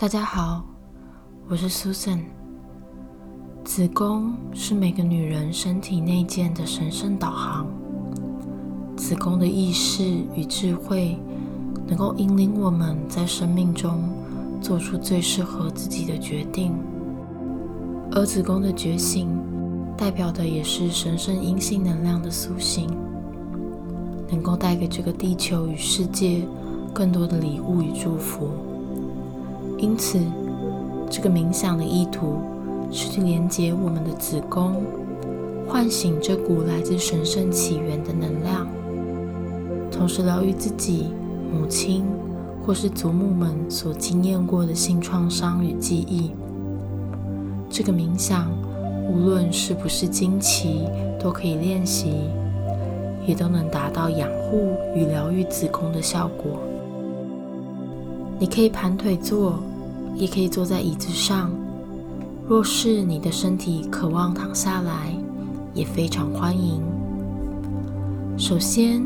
大家好，我是 Susan。子宫是每个女人身体内建的神圣导航。子宫的意识与智慧，能够引领我们在生命中做出最适合自己的决定。而子宫的觉醒，代表的也是神圣阴性能量的苏醒，能够带给这个地球与世界更多的礼物与祝福。因此，这个冥想的意图是去连接我们的子宫，唤醒这股来自神圣起源的能量，同时疗愈自己、母亲或是祖母们所经验过的性创伤与记忆。这个冥想，无论是不是惊奇，都可以练习，也都能达到养护与疗愈子宫的效果。你可以盘腿坐。也可以坐在椅子上。若是你的身体渴望躺下来，也非常欢迎。首先，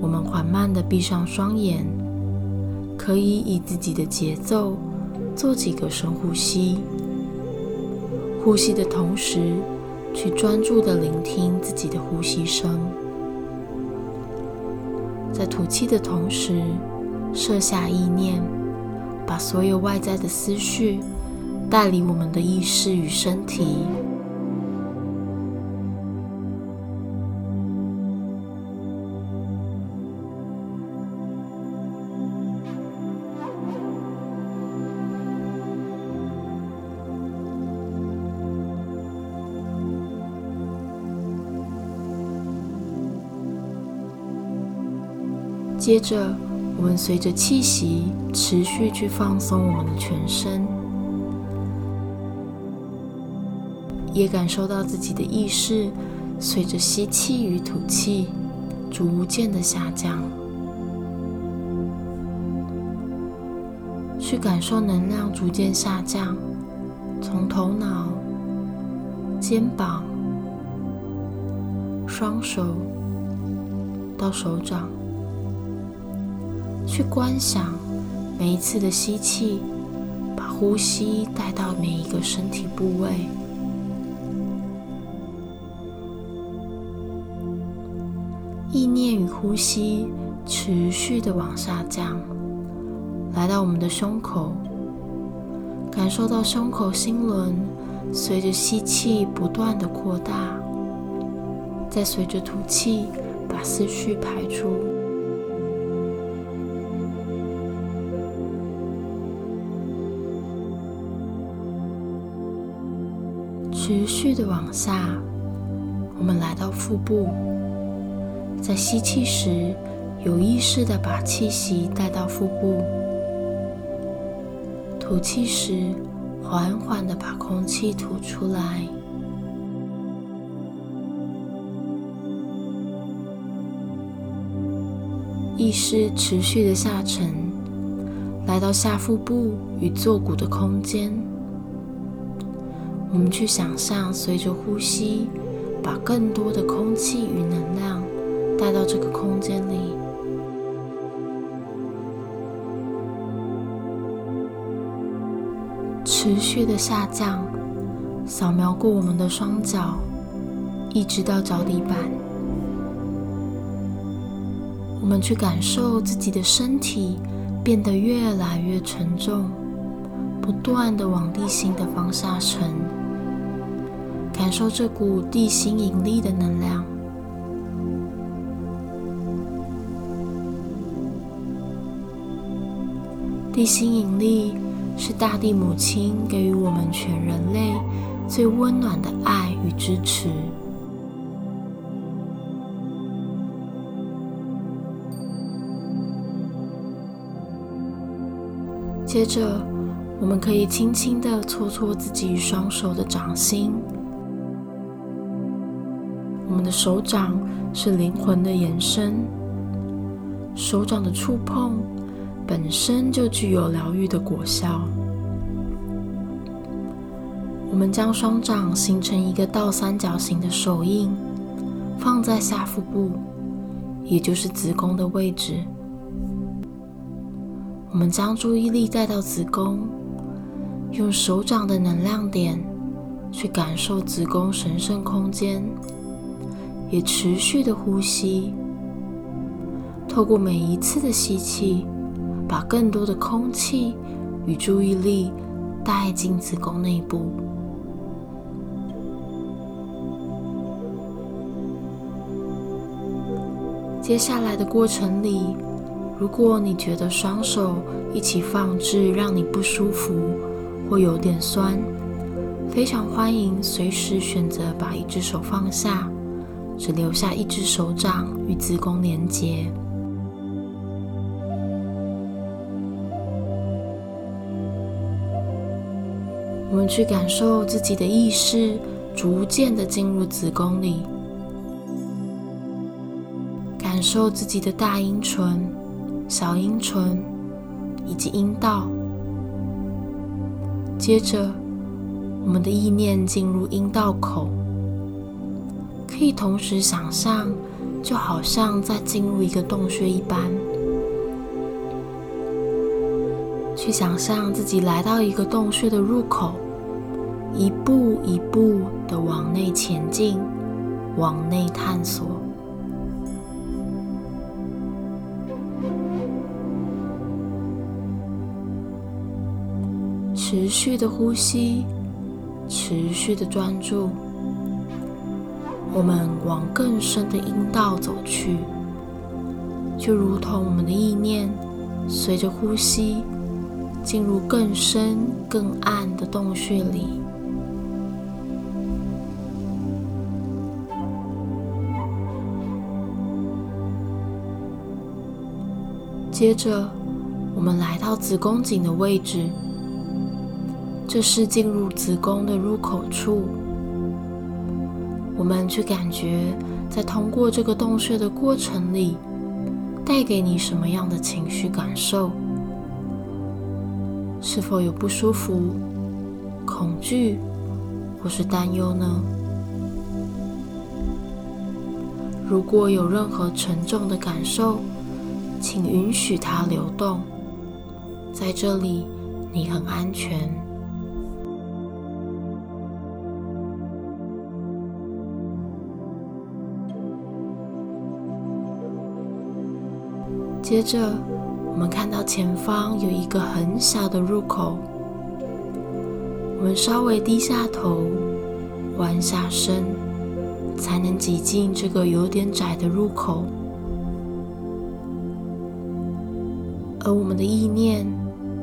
我们缓慢地闭上双眼，可以以自己的节奏做几个深呼吸。呼吸的同时，去专注地聆听自己的呼吸声。在吐气的同时，设下意念。把所有外在的思绪带离我们的意识与身体。接着。我们随着气息持续去放松我们的全身，也感受到自己的意识随着吸气与吐气逐渐的下降，去感受能量逐渐下降，从头脑、肩膀、双手到手掌。去观想每一次的吸气，把呼吸带到每一个身体部位，意念与呼吸持续的往下降，来到我们的胸口，感受到胸口心轮随着吸气不断的扩大，再随着吐气把思绪排出。持续的往下，我们来到腹部，在吸气时，有意识的把气息带到腹部；吐气时，缓缓的把空气吐出来。意识持续的下沉，来到下腹部与坐骨的空间。我们去想象，随着呼吸，把更多的空气与能量带到这个空间里，持续的下降，扫描过我们的双脚，一直到脚底板。我们去感受自己的身体变得越来越沉重，不断的往地心的方向沉。感受这股地心引力的能量。地心引力是大地母亲给予我们全人类最温暖的爱与支持。接着，我们可以轻轻的搓搓自己双手的掌心。我们的手掌是灵魂的延伸，手掌的触碰本身就具有疗愈的果效。我们将双掌形成一个倒三角形的手印，放在下腹部，也就是子宫的位置。我们将注意力带到子宫，用手掌的能量点去感受子宫神圣空间，也持续的呼吸。透过每一次的吸气，把更多的空气与注意力带进子宫内部。接下来的过程里，如果你觉得双手一起放置让你不舒服或有点酸，非常欢迎随时选择把一只手放下，只留下一只手掌与子宫连接。我们去感受自己的意识逐渐的进入子宫里，感受自己的大阴唇、小阴唇以及阴道。接着，我们的意念进入阴道口，可以同时想象，就好像在进入一个洞穴一般，去想象自己来到一个洞穴的入口。一步一步的往内前进，往内探索，持续的呼吸，持续的专注。我们往更深的阴道走去，就如同我们的意念随着呼吸进入更深、更暗的洞穴里。接着，我们来到子宫颈的位置，这是进入子宫的入口处。我们去感觉，在通过这个洞穴的过程里，带给你什么样的情绪感受？是否有不舒服、恐惧或是担忧呢？如果有任何沉重的感受，请允许它流动，在这里你很安全。接着，我们看到前方有一个很小的入口，我们稍微低下头，弯下身，才能挤进这个有点窄的入口。而我们的意念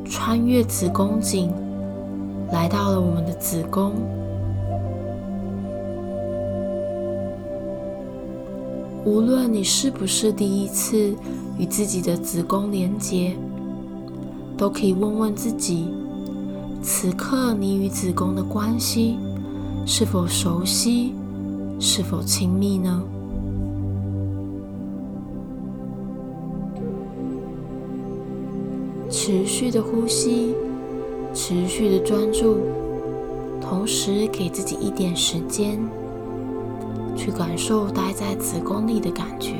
穿越子宫颈，来到了我们的子宫。无论你是不是第一次与自己的子宫连接，都可以问问自己：此刻你与子宫的关系是否熟悉，是否亲密呢？持续的呼吸，持续的专注，同时给自己一点时间，去感受待在子宫里的感觉。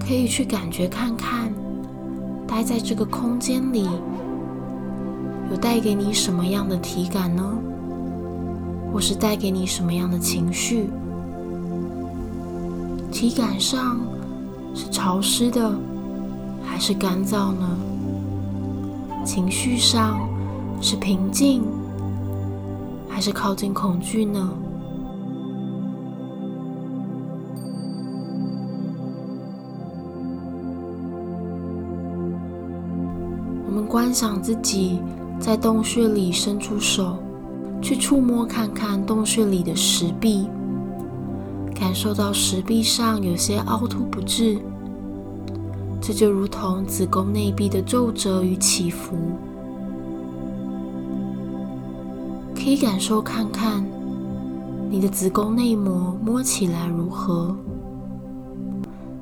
可以去感觉看看，待在这个空间里，有带给你什么样的体感呢？或是带给你什么样的情绪？体感上是潮湿的，是干燥呢？情绪上是平静，还是靠近恐惧呢？我们观想自己在洞穴里伸出手。去触摸看看洞穴里的石壁，感受到石壁上有些凹凸不致，这就如同子宫内壁的皱褶与起伏。可以感受看看你的子宫内膜摸起来如何？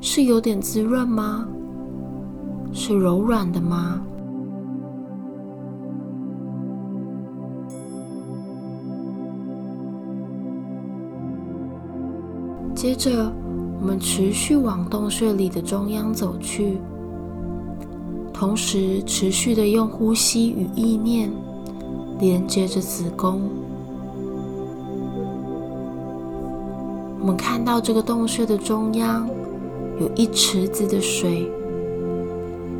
是有点滋润吗？是柔软的吗？接着，我们持续往洞穴里的中央走去，同时持续的用呼吸与意念连接着子宫。我们看到这个洞穴的中央有一池子的水，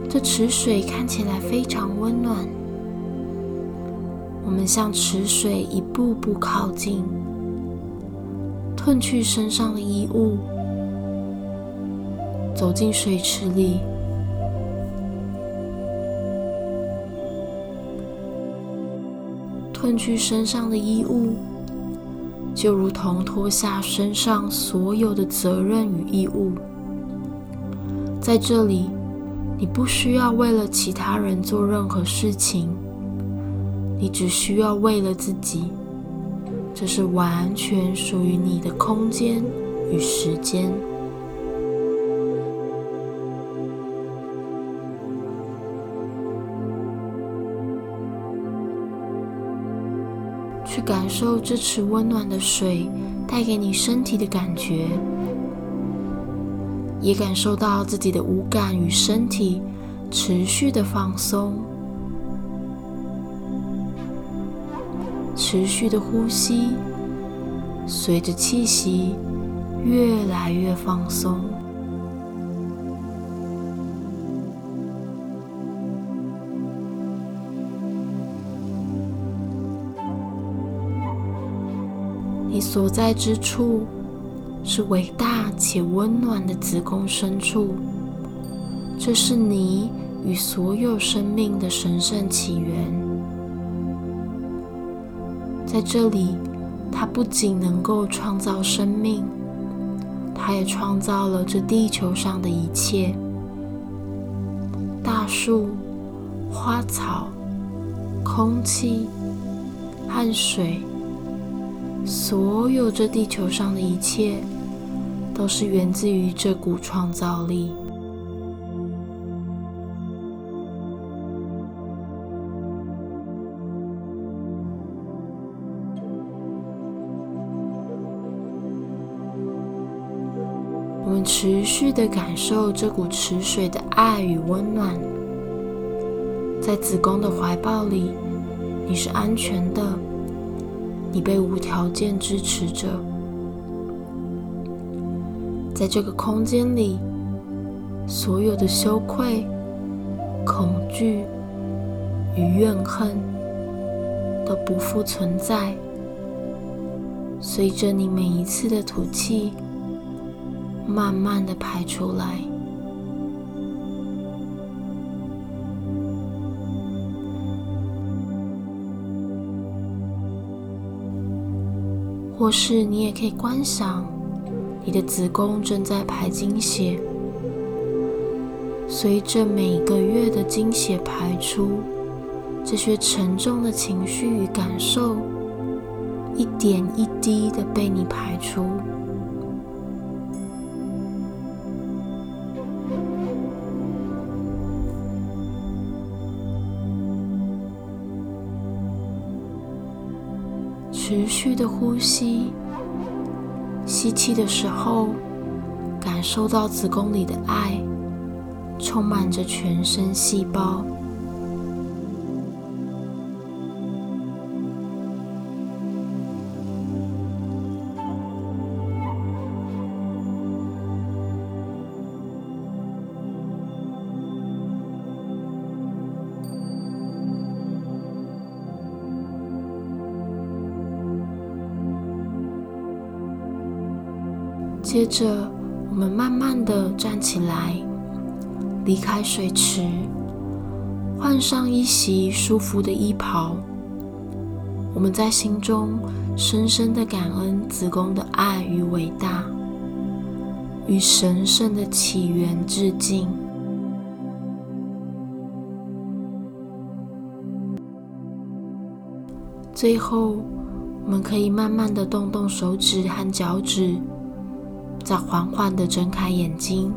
这池水看起来非常温暖。我们向池水一步步靠近，褪去身上的衣物，走进水池里，褪去身上的衣物。就如同脱下身上所有的责任与义务，在这里，你不需要为了其他人做任何事情，你只需要为了自己。这是完全属于你的空间与时间。去感受这池温暖的水带给你身体的感觉，也感受到自己的五感与身体持续的放松，持续的呼吸，随着气息越来越放松。所在之处是伟大且温暖的子宫深处，这是你与所有生命的神圣起源。在这里，它不仅能够创造生命，它也创造了这地球上的一切：大树、花草、空气和水。所有这地球上的一切，都是源自于这股创造力。我们持续的感受这股池水的爱与温暖，在子宫的怀抱里，你是安全的。你被无条件支持着，在这个空间里，所有的羞愧、恐惧与怨恨都不复存在。随着你每一次的吐气，慢慢的排出来。或是你也可以观想，你的子宫正在排经血，随着每个月的经血排出，这些沉重的情绪与感受，一点一滴的被你排出。持续的呼吸，吸气的时候，感受到子宫里的爱，充满着全身细胞。接着，我们慢慢的站起来，离开水池，换上一袭舒服的衣袍。我们在心中深深的感恩子宫的爱与伟大，与神圣的起源致敬。最后，我们可以慢慢的动动手指和脚趾。再缓缓的睁开眼睛。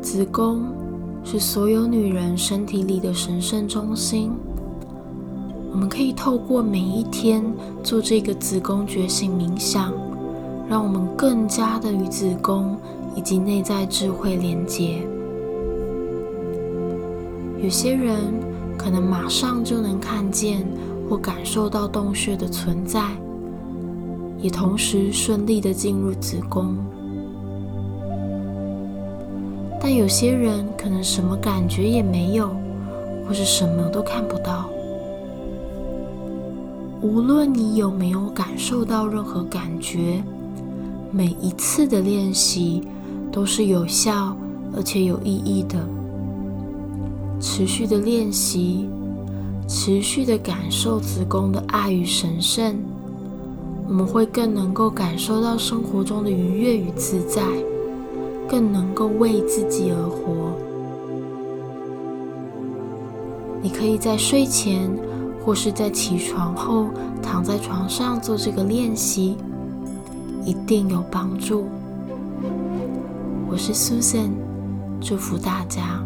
子宫是所有女人身体里的神圣中心，我们可以透过每一天做这个子宫觉醒冥想，让我们更加的与子宫以及内在智慧连接。有些人可能马上就能看见或感受到洞穴的存在，也同时顺利的进入子宫。但有些人可能什么感觉也没有，或是什么都看不到。无论你有没有感受到任何感觉，每一次的练习都是有效而且有意义的。持续的练习，持续的感受子宫的爱与神圣，我们会更能够感受到生活中的愉悦与自在。更能够为自己而活。你可以在睡前，或是在起床后，躺在床上做这个练习，一定有帮助。我是 Susan，祝福大家。